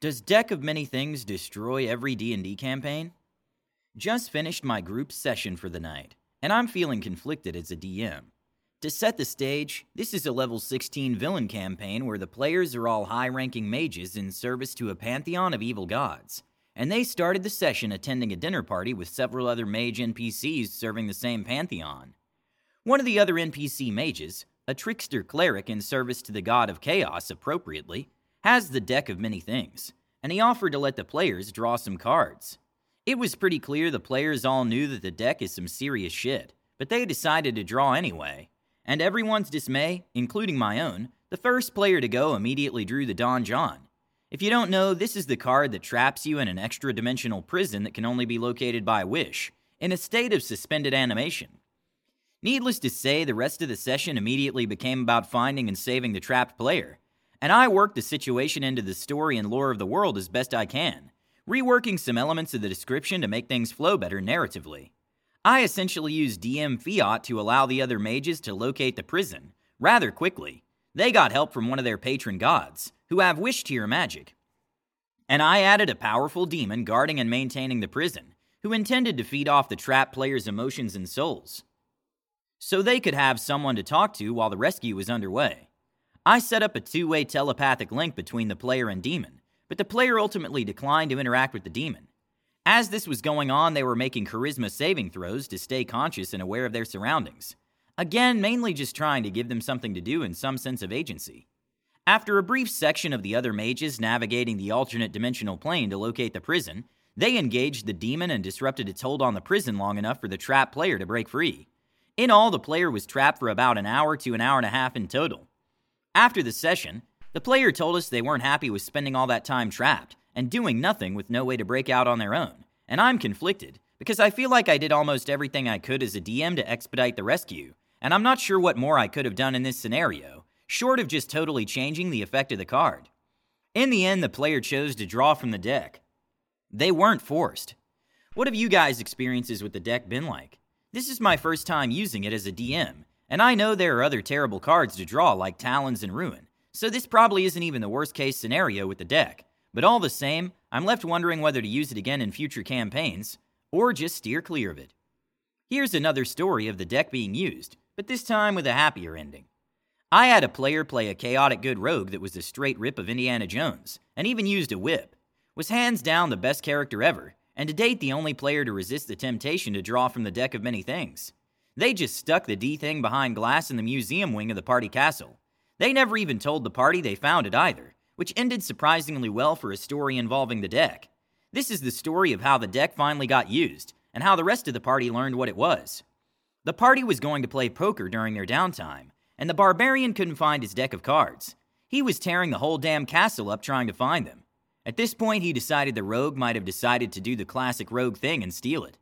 Does Deck of Many Things destroy every D&D campaign? Just finished my group session for the night, and I'm feeling conflicted as a DM. To set the stage, this is a level 16 villain campaign where the players are all high ranking mages in service to a pantheon of evil gods, and they started the session attending a dinner party with several other mage NPCs serving the same pantheon. One of the other NPC mages, a trickster cleric in service to the god of chaos appropriately, has the deck of many things, and he offered to let the players draw some cards. It was pretty clear the players all knew that the deck is some serious shit, but they decided to draw anyway. And everyone's dismay, including my own, the first player to go immediately drew the Donjon. If you don't know, this is the card that traps you in an extra dimensional prison that can only be located by wish, in a state of suspended animation. Needless to say, the rest of the session immediately became about finding and saving the trapped player, and I worked the situation into the story and lore of the world as best I can, reworking some elements of the description to make things flow better narratively. I essentially used DM Fiat to allow the other mages to locate the prison rather quickly. They got help from one of their patron gods, who have wish tier magic. And I added a powerful demon guarding and maintaining the prison, who intended to feed off the trapped player's emotions and souls. So they could have someone to talk to while the rescue was underway. I set up a two way telepathic link between the player and demon, but the player ultimately declined to interact with the demon. As this was going on, they were making charisma saving throws to stay conscious and aware of their surroundings. Again, mainly just trying to give them something to do and some sense of agency. After a brief section of the other mages navigating the alternate dimensional plane to locate the prison, they engaged the demon and disrupted its hold on the prison long enough for the trapped player to break free. In all, the player was trapped for about an hour to an hour and a half in total. After the session, the player told us they weren't happy with spending all that time trapped and doing nothing with no way to break out on their own. And I'm conflicted because I feel like I did almost everything I could as a DM to expedite the rescue, and I'm not sure what more I could have done in this scenario, short of just totally changing the effect of the card. In the end, the player chose to draw from the deck. They weren't forced. What have you guys' experiences with the deck been like? This is my first time using it as a DM, and I know there are other terrible cards to draw like Talons and Ruin, so this probably isn't even the worst case scenario with the deck. But all the same, I'm left wondering whether to use it again in future campaigns, or just steer clear of it. Here's another story of the deck being used, but this time with a happier ending. I had a player play a chaotic good rogue that was a straight rip of Indiana Jones, and even used a whip. Was hands down the best character ever, and to date the only player to resist the temptation to draw from the deck of many things. They just stuck the D thing behind glass in the museum wing of the party castle. They never even told the party they found it either, which ended surprisingly well for a story involving the deck. This is the story of how the deck finally got used, and how the rest of the party learned what it was. The party was going to play poker during their downtime, and the barbarian couldn't find his deck of cards. He was tearing the whole damn castle up trying to find them. At this point, he decided the rogue might have decided to do the classic rogue thing and steal it.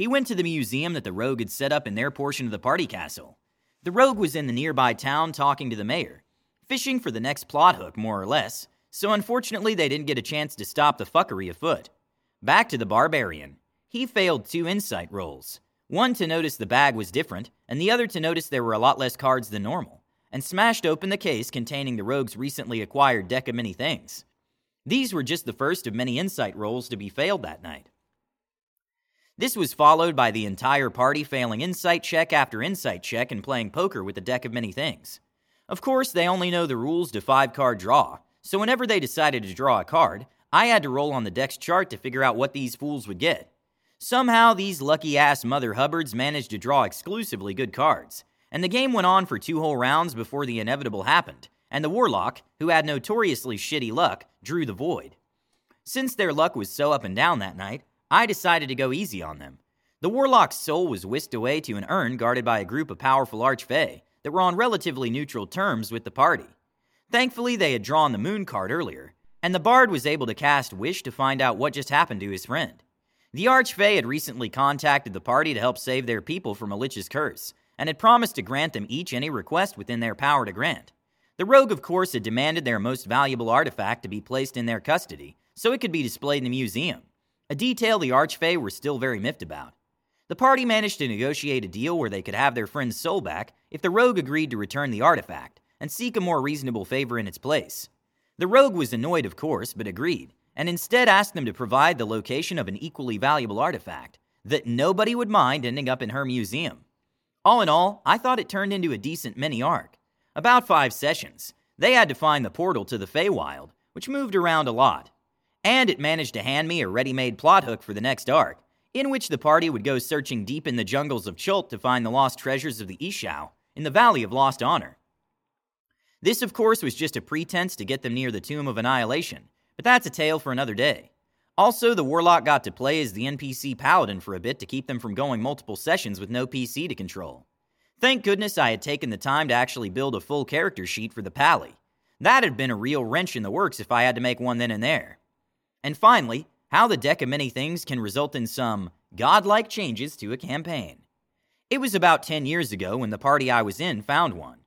He went to the museum that the rogue had set up in their portion of the party castle. The rogue was in the nearby town talking to the mayor, fishing for the next plot hook, more or less, so unfortunately they didn't get a chance to stop the fuckery afoot. Back to the barbarian. He failed two insight rolls one to notice the bag was different, and the other to notice there were a lot less cards than normal, and smashed open the case containing the rogue's recently acquired deck of many things. These were just the first of many insight rolls to be failed that night. This was followed by the entire party failing insight check after insight check and playing poker with a deck of many things. Of course, they only know the rules to five card draw, so whenever they decided to draw a card, I had to roll on the deck's chart to figure out what these fools would get. Somehow, these lucky ass Mother Hubbards managed to draw exclusively good cards, and the game went on for two whole rounds before the inevitable happened, and the Warlock, who had notoriously shitty luck, drew the void. Since their luck was so up and down that night, I decided to go easy on them. The warlock's soul was whisked away to an urn guarded by a group of powerful archfey that were on relatively neutral terms with the party. Thankfully, they had drawn the moon card earlier, and the bard was able to cast Wish to find out what just happened to his friend. The archfey had recently contacted the party to help save their people from a lich's curse, and had promised to grant them each any request within their power to grant. The rogue, of course, had demanded their most valuable artifact to be placed in their custody, so it could be displayed in the museum a detail the Archfey were still very miffed about. The party managed to negotiate a deal where they could have their friend's soul back if the rogue agreed to return the artifact and seek a more reasonable favor in its place. The rogue was annoyed, of course, but agreed, and instead asked them to provide the location of an equally valuable artifact that nobody would mind ending up in her museum. All in all, I thought it turned into a decent mini arc. About five sessions. They had to find the portal to the Feywild, which moved around a lot. And it managed to hand me a ready made plot hook for the next arc, in which the party would go searching deep in the jungles of Chult to find the lost treasures of the Ix Chau in the Valley of Lost Honor. This, of course, was just a pretense to get them near the Tomb of Annihilation, but that's a tale for another day. Also, the Warlock got to play as the NPC Paladin for a bit to keep them from going multiple sessions with no PC to control. Thank goodness I had taken the time to actually build a full character sheet for the Pally. That had been a real wrench in the works if I had to make one then and there. And finally, how the deck of many things can result in some godlike changes to a campaign. It was about 10 years ago when the party I was in found one.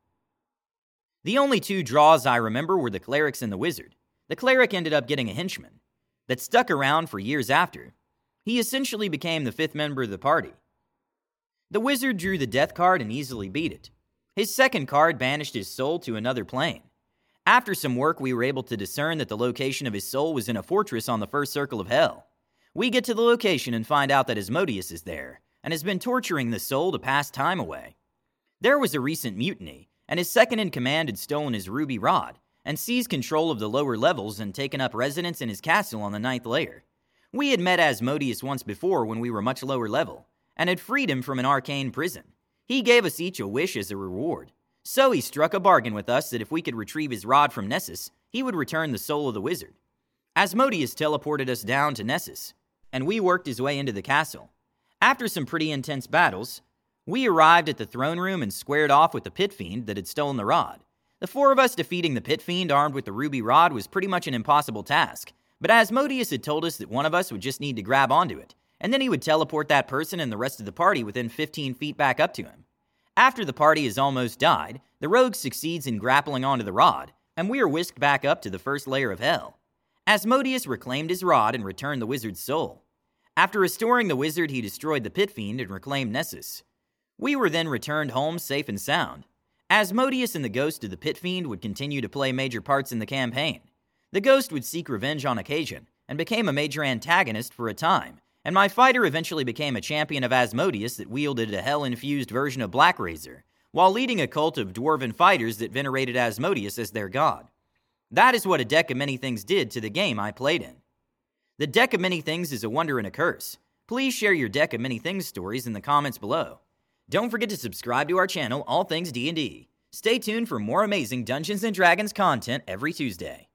The only two draws I remember were the clerics and the wizard. The cleric ended up getting a henchman that stuck around for years after. He essentially became the fifth member of the party. The wizard drew the death card and easily beat it. His second card banished his soul to another plane. After some work, we were able to discern that the location of his soul was in a fortress on the first circle of hell. We get to the location and find out that Asmodeus is there and has been torturing the soul to pass time away. There was a recent mutiny, and his second in command had stolen his ruby rod and seized control of the lower levels and taken up residence in his castle on the ninth layer. We had met Asmodeus once before when we were much lower level, and had freed him from an arcane prison. He gave us each a wish as a reward. So he struck a bargain with us that if we could retrieve his rod from Nessus, he would return the soul of the wizard. Asmodeus teleported us down to Nessus, and we worked his way into the castle. After some pretty intense battles, we arrived at the throne room and squared off with the pit fiend that had stolen the rod. The four of us defeating the pit fiend armed with the ruby rod was pretty much an impossible task, but Asmodeus had told us that one of us would just need to grab onto it, and then he would teleport that person and the rest of the party within 15 feet back up to him. After the party has almost died, the rogue succeeds in grappling onto the rod, and we are whisked back up to the first layer of hell. Asmodeus reclaimed his rod and returned the wizard's soul. After restoring the wizard, he destroyed the pit fiend and reclaimed Nessus. We were then returned home safe and sound. Asmodeus and the ghost of the pit fiend would continue to play major parts in the campaign. The ghost would seek revenge on occasion and became a major antagonist for a time, and my fighter eventually became a champion of Asmodeus that wielded a hell infused version of Blackrazor, while leading a cult of dwarven fighters that venerated Asmodeus as their god. That is what a deck of many things did to the game I played in. The deck of many things is a wonder and a curse. Please share your deck of many things stories in the comments below. Don't forget to subscribe to our channel All Things D&D. Stay tuned for more amazing Dungeons and Dragons content every Tuesday.